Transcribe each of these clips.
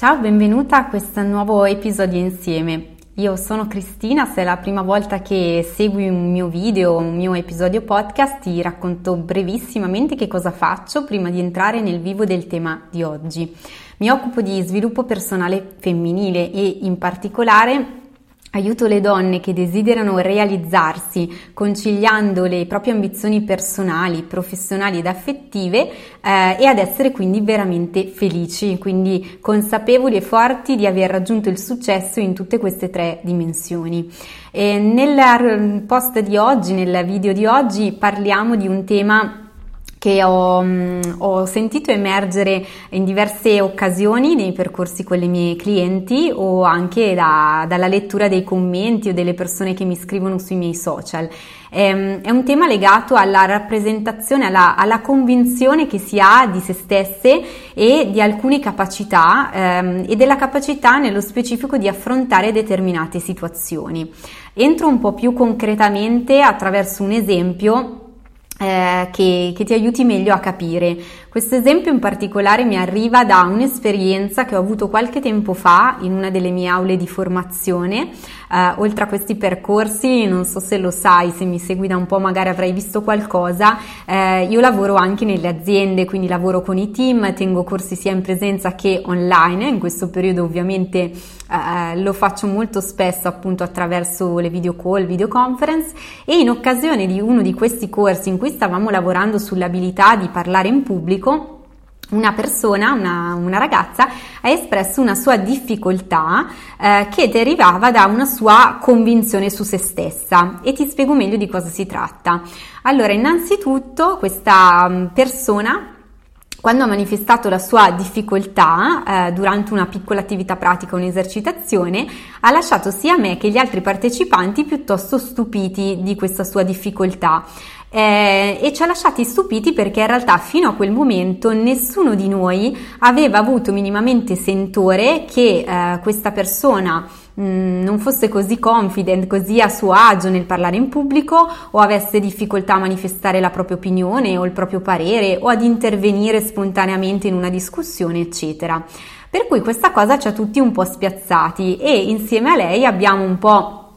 Ciao, benvenuta a questo nuovo episodio insieme. Io sono Cristina, se è la prima volta che segui un mio video, un mio episodio podcast, ti racconto brevissimamente che cosa faccio prima di entrare nel vivo del tema di oggi. Mi occupo di sviluppo personale femminile e in particolare Aiuto le donne che desiderano realizzarsi conciliando le proprie ambizioni personali, professionali ed affettive eh, e ad essere quindi veramente felici, quindi consapevoli e forti di aver raggiunto il successo in tutte queste tre dimensioni. E nel post di oggi, nel video di oggi, parliamo di un tema che ho, mm, ho, sentito emergere in diverse occasioni nei percorsi con le mie clienti o anche da, dalla lettura dei commenti o delle persone che mi scrivono sui miei social. È, ehm, è un tema legato alla rappresentazione, alla, alla, convinzione che si ha di se stesse e di alcune capacità ehm, e della capacità nello specifico di affrontare determinate situazioni. Entro un po' più concretamente attraverso un esempio eh, che, che, ti aiuti meglio a capire. Questo esempio in particolare mi arriva da un'esperienza che ho avuto qualche tempo fa in una delle mie aule di formazione. Eh, oltre a questi percorsi, non so se lo sai, se mi segui da un po' magari avrai visto qualcosa, eh, io lavoro anche nelle aziende, quindi lavoro con i team, tengo corsi sia in presenza che online. In questo periodo ovviamente eh, lo faccio molto spesso appunto attraverso le video call, video conference e in occasione di uno di questi corsi in cui stavamo lavorando sull'abilità di parlare in pubblico, una persona, una, una, ragazza, ha espresso una sua difficoltà eh, che derivava da una sua convinzione su se stessa e ti spiego meglio di cosa si tratta. Allora, innanzitutto questa mm, persona quando ha manifestato la sua difficoltà eh, durante una piccola attività pratica, un'esercitazione, ha lasciato sia me che gli altri partecipanti piuttosto stupiti di questa sua difficoltà. Eh, e ci ha lasciati stupiti perché in realtà fino a quel momento nessuno di noi aveva avuto minimamente sentore che eh, questa persona Mm, non fosse così confident, così a suo agio nel parlare in pubblico o avesse difficoltà a manifestare la propria opinione o il proprio parere o ad intervenire spontaneamente in una discussione, eccetera. Per cui questa cosa ci ha tutti un po' spiazzati e insieme a lei abbiamo un po'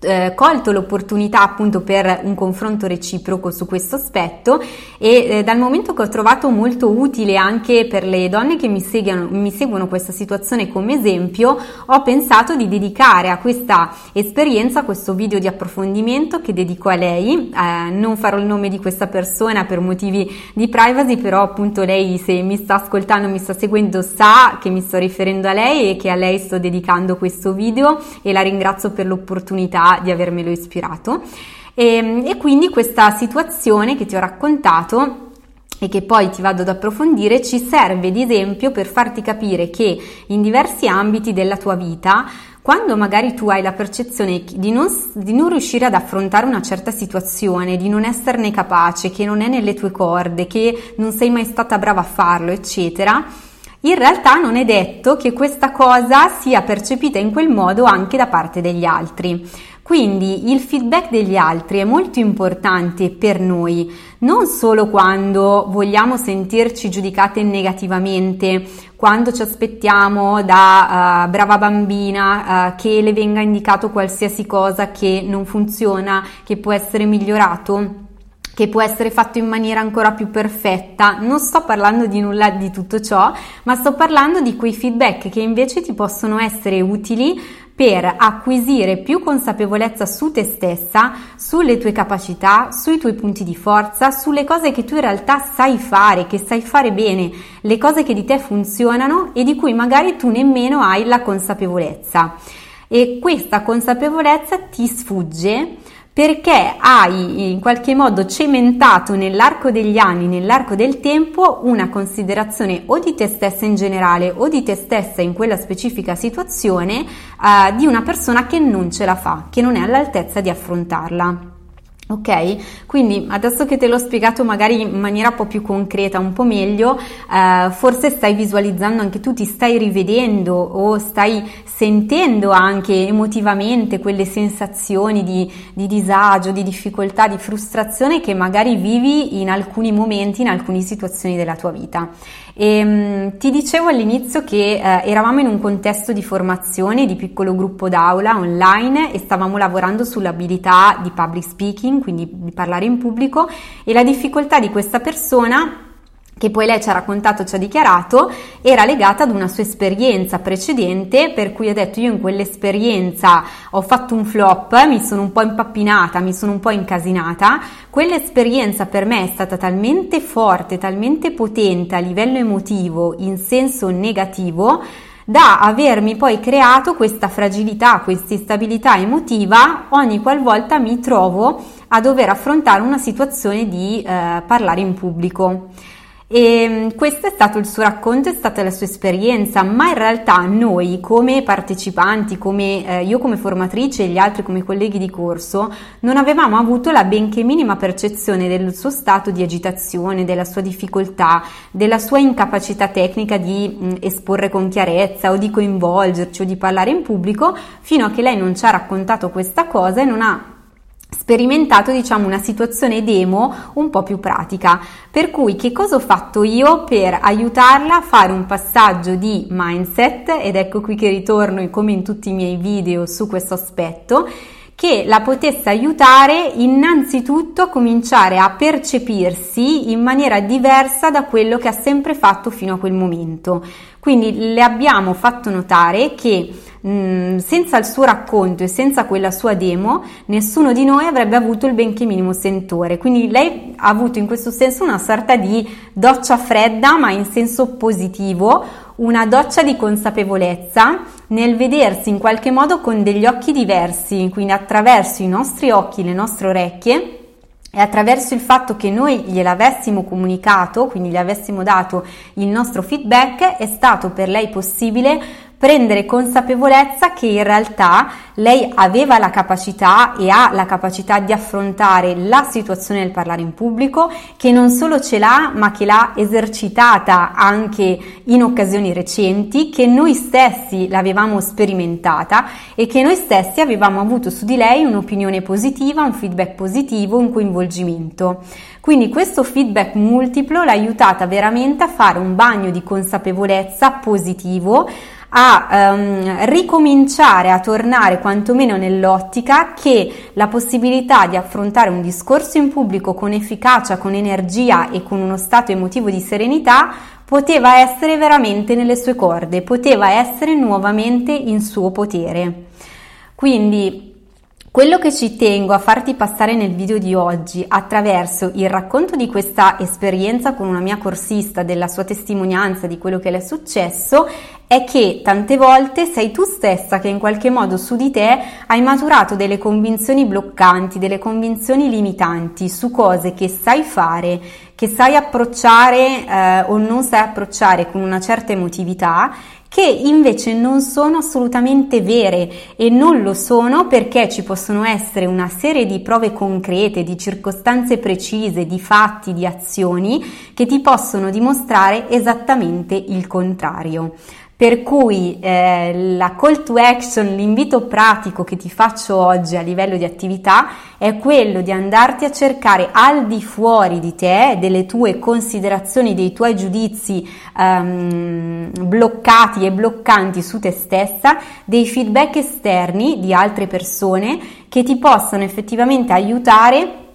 eh, colto l'opportunità appunto per un confronto reciproco su questo aspetto e eh, dal momento che ho trovato molto utile anche per le donne che mi seguono, mi seguono questa situazione come esempio, ho pensato di dedicare a questa esperienza questo video di approfondimento che dedico a lei. Eh, non farò il nome di questa persona per motivi di privacy, però appunto lei se mi sta ascoltando, mi sta seguendo, sa che mi sto riferendo a lei e che a lei sto dedicando questo video e la ringrazio per l'opportunità di avermelo ispirato. E, e quindi questa situazione che ti ho raccontato e che poi ti vado ad approfondire ci serve di esempio per farti capire che in diversi ambiti della tua vita quando magari tu hai la percezione di non, di non, riuscire ad affrontare una certa situazione, di non esserne capace, che non è nelle tue corde, che non sei mai stata brava a farlo, eccetera, in realtà non è detto che questa cosa sia percepita in quel modo anche da parte degli altri. Quindi il feedback degli altri è molto importante per noi, non solo quando vogliamo sentirci giudicate negativamente, quando ci aspettiamo da uh, brava bambina uh, che le venga indicato qualsiasi cosa che non funziona, che può essere migliorato che può essere fatto in maniera ancora più perfetta. Non sto parlando di nulla di tutto ciò, ma sto parlando di quei feedback che invece ti possono essere utili per acquisire più consapevolezza su te stessa, sulle tue capacità, sui tuoi punti di forza, sulle cose che tu in realtà sai fare, che sai fare bene, le cose che di te funzionano e di cui magari tu nemmeno hai la consapevolezza. E questa consapevolezza ti sfugge perché hai in qualche modo cementato nell'arco degli anni, nell'arco del tempo, una considerazione o di te stessa in generale o di te stessa in quella specifica situazione eh, di una persona che non ce la fa, che non è all'altezza di affrontarla. Ok? Quindi adesso che te l'ho spiegato magari in maniera un po' più concreta, un po' meglio, eh, forse stai visualizzando anche tu, ti stai rivedendo o stai sentendo anche emotivamente quelle sensazioni di, di disagio, di difficoltà, di frustrazione che magari vivi in alcuni momenti, in alcune situazioni della tua vita. E, ehm, ti dicevo all'inizio che eh, eravamo in un contesto di formazione di piccolo gruppo d'aula online e stavamo lavorando sull'abilità di public speaking, quindi di parlare in pubblico e la difficoltà di questa persona che poi lei ci ha raccontato, ci ha dichiarato, era legata ad una sua esperienza precedente, per cui ha detto io in quell'esperienza ho fatto un flop, mi sono un po' impappinata, mi sono un po' incasinata, quell'esperienza per me è stata talmente forte, talmente potente a livello emotivo, in senso negativo, da avermi poi creato questa fragilità, questa instabilità emotiva ogni qualvolta mi trovo a dover affrontare una situazione di eh, parlare in pubblico. E mm, questo è stato il suo racconto, è stata la sua esperienza, ma in realtà noi come partecipanti, come eh, io come formatrice e gli altri come colleghi di corso, non avevamo avuto la benché minima percezione del suo stato di agitazione, della sua difficoltà, della sua incapacità tecnica di mh, mm, esporre con chiarezza o di coinvolgerci o di parlare in pubblico, fino a che lei non ci ha raccontato questa cosa e non ha sperimentato diciamo una situazione demo un po' più pratica per cui che cosa ho fatto io per aiutarla a fare un passaggio di mindset ed ecco qui che ritorno come in tutti i miei video su questo aspetto che la potesse aiutare innanzitutto a cominciare a percepirsi in maniera diversa da quello che ha sempre fatto fino a quel momento. Quindi le abbiamo fatto notare che mm, senza il suo racconto e senza quella sua demo, nessuno di noi avrebbe avuto il benché minimo sentore. Quindi lei ha avuto in questo senso una sorta di doccia fredda, ma in senso positivo, una doccia di consapevolezza nel vedersi in qualche modo con degli occhi diversi, quindi attraverso i nostri occhi, le nostre orecchie e attraverso il fatto che noi gliel'avessimo comunicato, quindi gli avessimo dato il nostro feedback, è stato per lei possibile prendere consapevolezza che in realtà lei aveva la capacità e ha la capacità di affrontare la situazione del parlare in pubblico, che non solo ce l'ha, ma che l'ha esercitata anche in occasioni recenti, che noi stessi l'avevamo sperimentata e che noi stessi avevamo avuto su di lei un'opinione positiva, un feedback positivo, un coinvolgimento. Quindi questo feedback multiplo l'ha aiutata veramente a fare un bagno di consapevolezza positivo a um, ricominciare a tornare quantomeno nell'ottica che la possibilità di affrontare un discorso in pubblico con efficacia, con energia e con uno stato emotivo di serenità poteva essere veramente nelle sue corde, poteva essere nuovamente in suo potere. Quindi quello che ci tengo a farti passare nel video di oggi attraverso il racconto di questa esperienza con una mia corsista, della sua testimonianza di quello che le è successo, è che tante volte sei tu stessa che in qualche modo su di te hai maturato delle convinzioni bloccanti, delle convinzioni limitanti su cose che sai fare, che sai approcciare eh, o non sai approcciare con una certa emotività che invece non sono assolutamente vere e non lo sono perché ci possono essere una serie di prove concrete, di circostanze precise, di fatti, di azioni che ti possono dimostrare esattamente il contrario. Per cui eh, la call to action, l'invito pratico che ti faccio oggi a livello di attività è quello di andarti a cercare al di fuori di te, delle tue considerazioni, dei tuoi giudizi um, bloccati e bloccanti su te stessa, dei feedback esterni di altre persone che ti possano effettivamente aiutare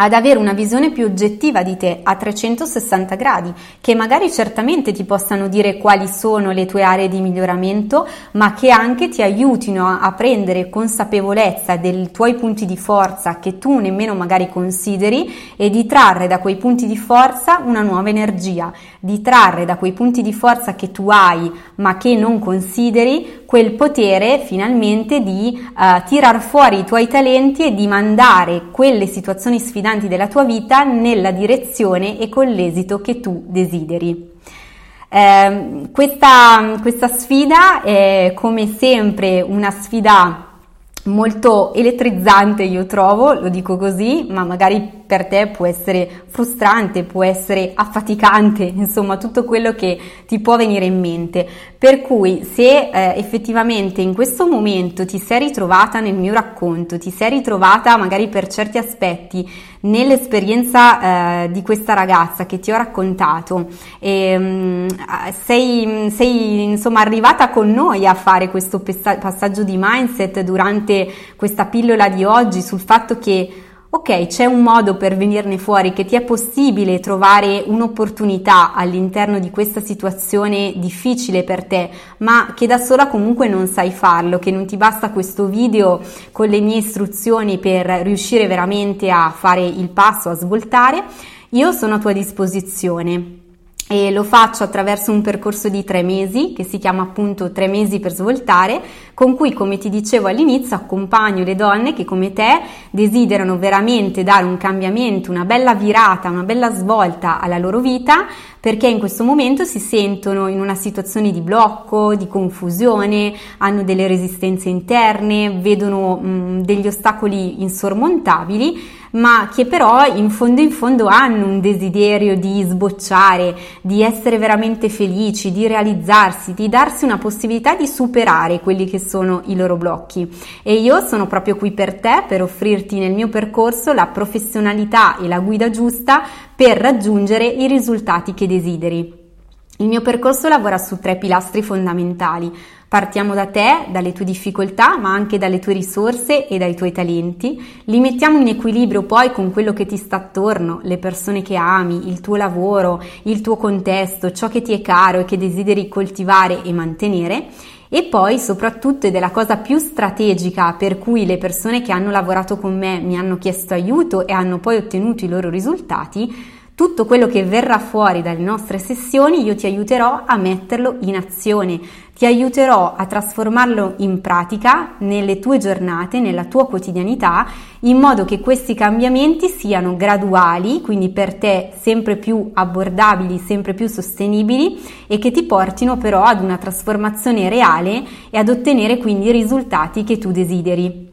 ad avere una visione più oggettiva di te a 360 gradi, che magari certamente ti possano dire quali sono le tue aree di miglioramento, ma che anche ti aiutino a, a prendere consapevolezza dei tuoi punti di forza che tu nemmeno magari consideri e di trarre da quei punti di forza una nuova energia, di trarre da quei punti di forza che tu hai ma che non consideri quel potere finalmente di uh, tirar fuori i tuoi talenti e di mandare quelle situazioni sfidanti della tua vita nella direzione e con l'esito che tu desideri. Eh, questa, questa sfida è come sempre una sfida molto elettrizzante io trovo, lo dico così, ma magari per te può essere frustrante, può essere affaticante, insomma tutto quello che ti può venire in mente. Per cui se eh, effettivamente in questo momento ti sei ritrovata nel mio racconto, ti sei ritrovata magari per certi aspetti nell'esperienza eh, di questa ragazza che ti ho raccontato, eh, sei, sei insomma arrivata con noi a fare questo passaggio di mindset durante questa pillola di oggi sul fatto che Ok, c'è un modo per venirne fuori, che ti è possibile trovare un'opportunità all'interno di questa situazione difficile per te, ma che da sola comunque non sai farlo, che non ti basta questo video con le mie istruzioni per riuscire veramente a fare il passo, a svoltare, io sono a tua disposizione e lo faccio attraverso un percorso di tre mesi che si chiama appunto tre mesi per svoltare con cui come ti dicevo all'inizio accompagno le donne che come te desiderano veramente dare un cambiamento, una bella virata, una bella svolta alla loro vita perché in questo momento si sentono in una situazione di blocco, di confusione, hanno delle resistenze interne, vedono mh, degli ostacoli insormontabili ma che però in fondo in fondo hanno un desiderio di sbocciare, di essere veramente felici, di realizzarsi, di darsi una possibilità di superare quelli che sono i loro blocchi. E io sono proprio qui per te, per offrirti nel mio percorso la professionalità e la guida giusta per raggiungere i risultati che desideri. Il mio percorso lavora su tre pilastri fondamentali. Partiamo da te, dalle tue difficoltà, ma anche dalle tue risorse e dai tuoi talenti. Li mettiamo in equilibrio poi con quello che ti sta attorno, le persone che ami, il tuo lavoro, il tuo contesto, ciò che ti è caro e che desideri coltivare e mantenere. E poi soprattutto ed è la cosa più strategica per cui le persone che hanno lavorato con me mi hanno chiesto aiuto e hanno poi ottenuto i loro risultati, tutto quello che verrà fuori dalle nostre sessioni io ti aiuterò a metterlo in azione, ti aiuterò a trasformarlo in pratica nelle tue giornate, nella tua quotidianità, in modo che questi cambiamenti siano graduali, quindi per te sempre più abbordabili, sempre più sostenibili e che ti portino però ad una trasformazione reale e ad ottenere quindi i risultati che tu desideri.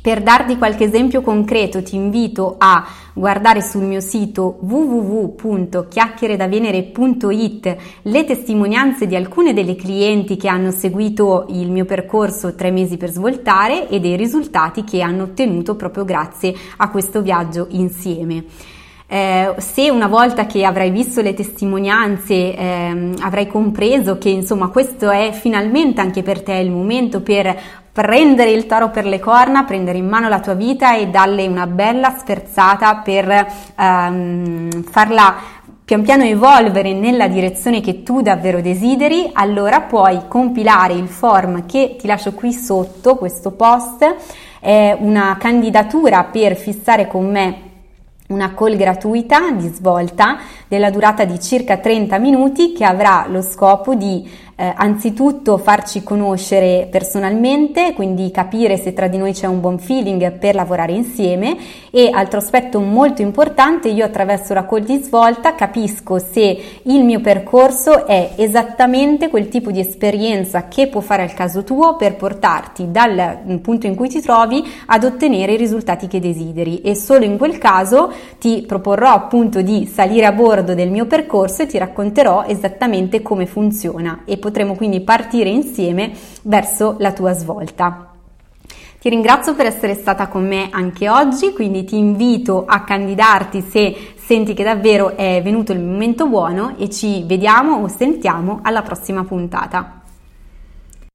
Per darti qualche esempio concreto ti invito a guardare sul mio sito www.chiacchieredavenere.it le testimonianze di alcune delle clienti che hanno seguito il mio percorso tre mesi per svoltare e dei risultati che hanno ottenuto proprio grazie a questo viaggio insieme. Eh, se una volta che avrai visto le testimonianze ehm, avrai compreso che insomma questo è finalmente anche per te il momento per prendere il toro per le corna, prendere in mano la tua vita e darle una bella sferzata per ehm, farla pian piano evolvere nella direzione che tu davvero desideri, allora puoi compilare il form che ti lascio qui sotto questo post, è una candidatura per fissare con me una call gratuita di svolta della durata di circa 30 minuti che avrà lo scopo di eh, anzitutto farci conoscere personalmente, quindi capire se tra di noi c'è un buon feeling per lavorare insieme. E altro aspetto molto importante, io attraverso la call di svolta capisco se il mio percorso è esattamente quel tipo di esperienza che può fare al caso tuo per portarti dal punto in cui ti trovi ad ottenere i risultati che desideri. E solo in quel caso ti proporrò appunto di salire a bordo del mio percorso e ti racconterò esattamente come funziona. E potremo quindi partire insieme verso la tua svolta. Ti ringrazio per essere stata con me anche oggi, quindi ti invito a candidarti se senti che davvero è venuto il momento buono e ci vediamo o sentiamo alla prossima puntata.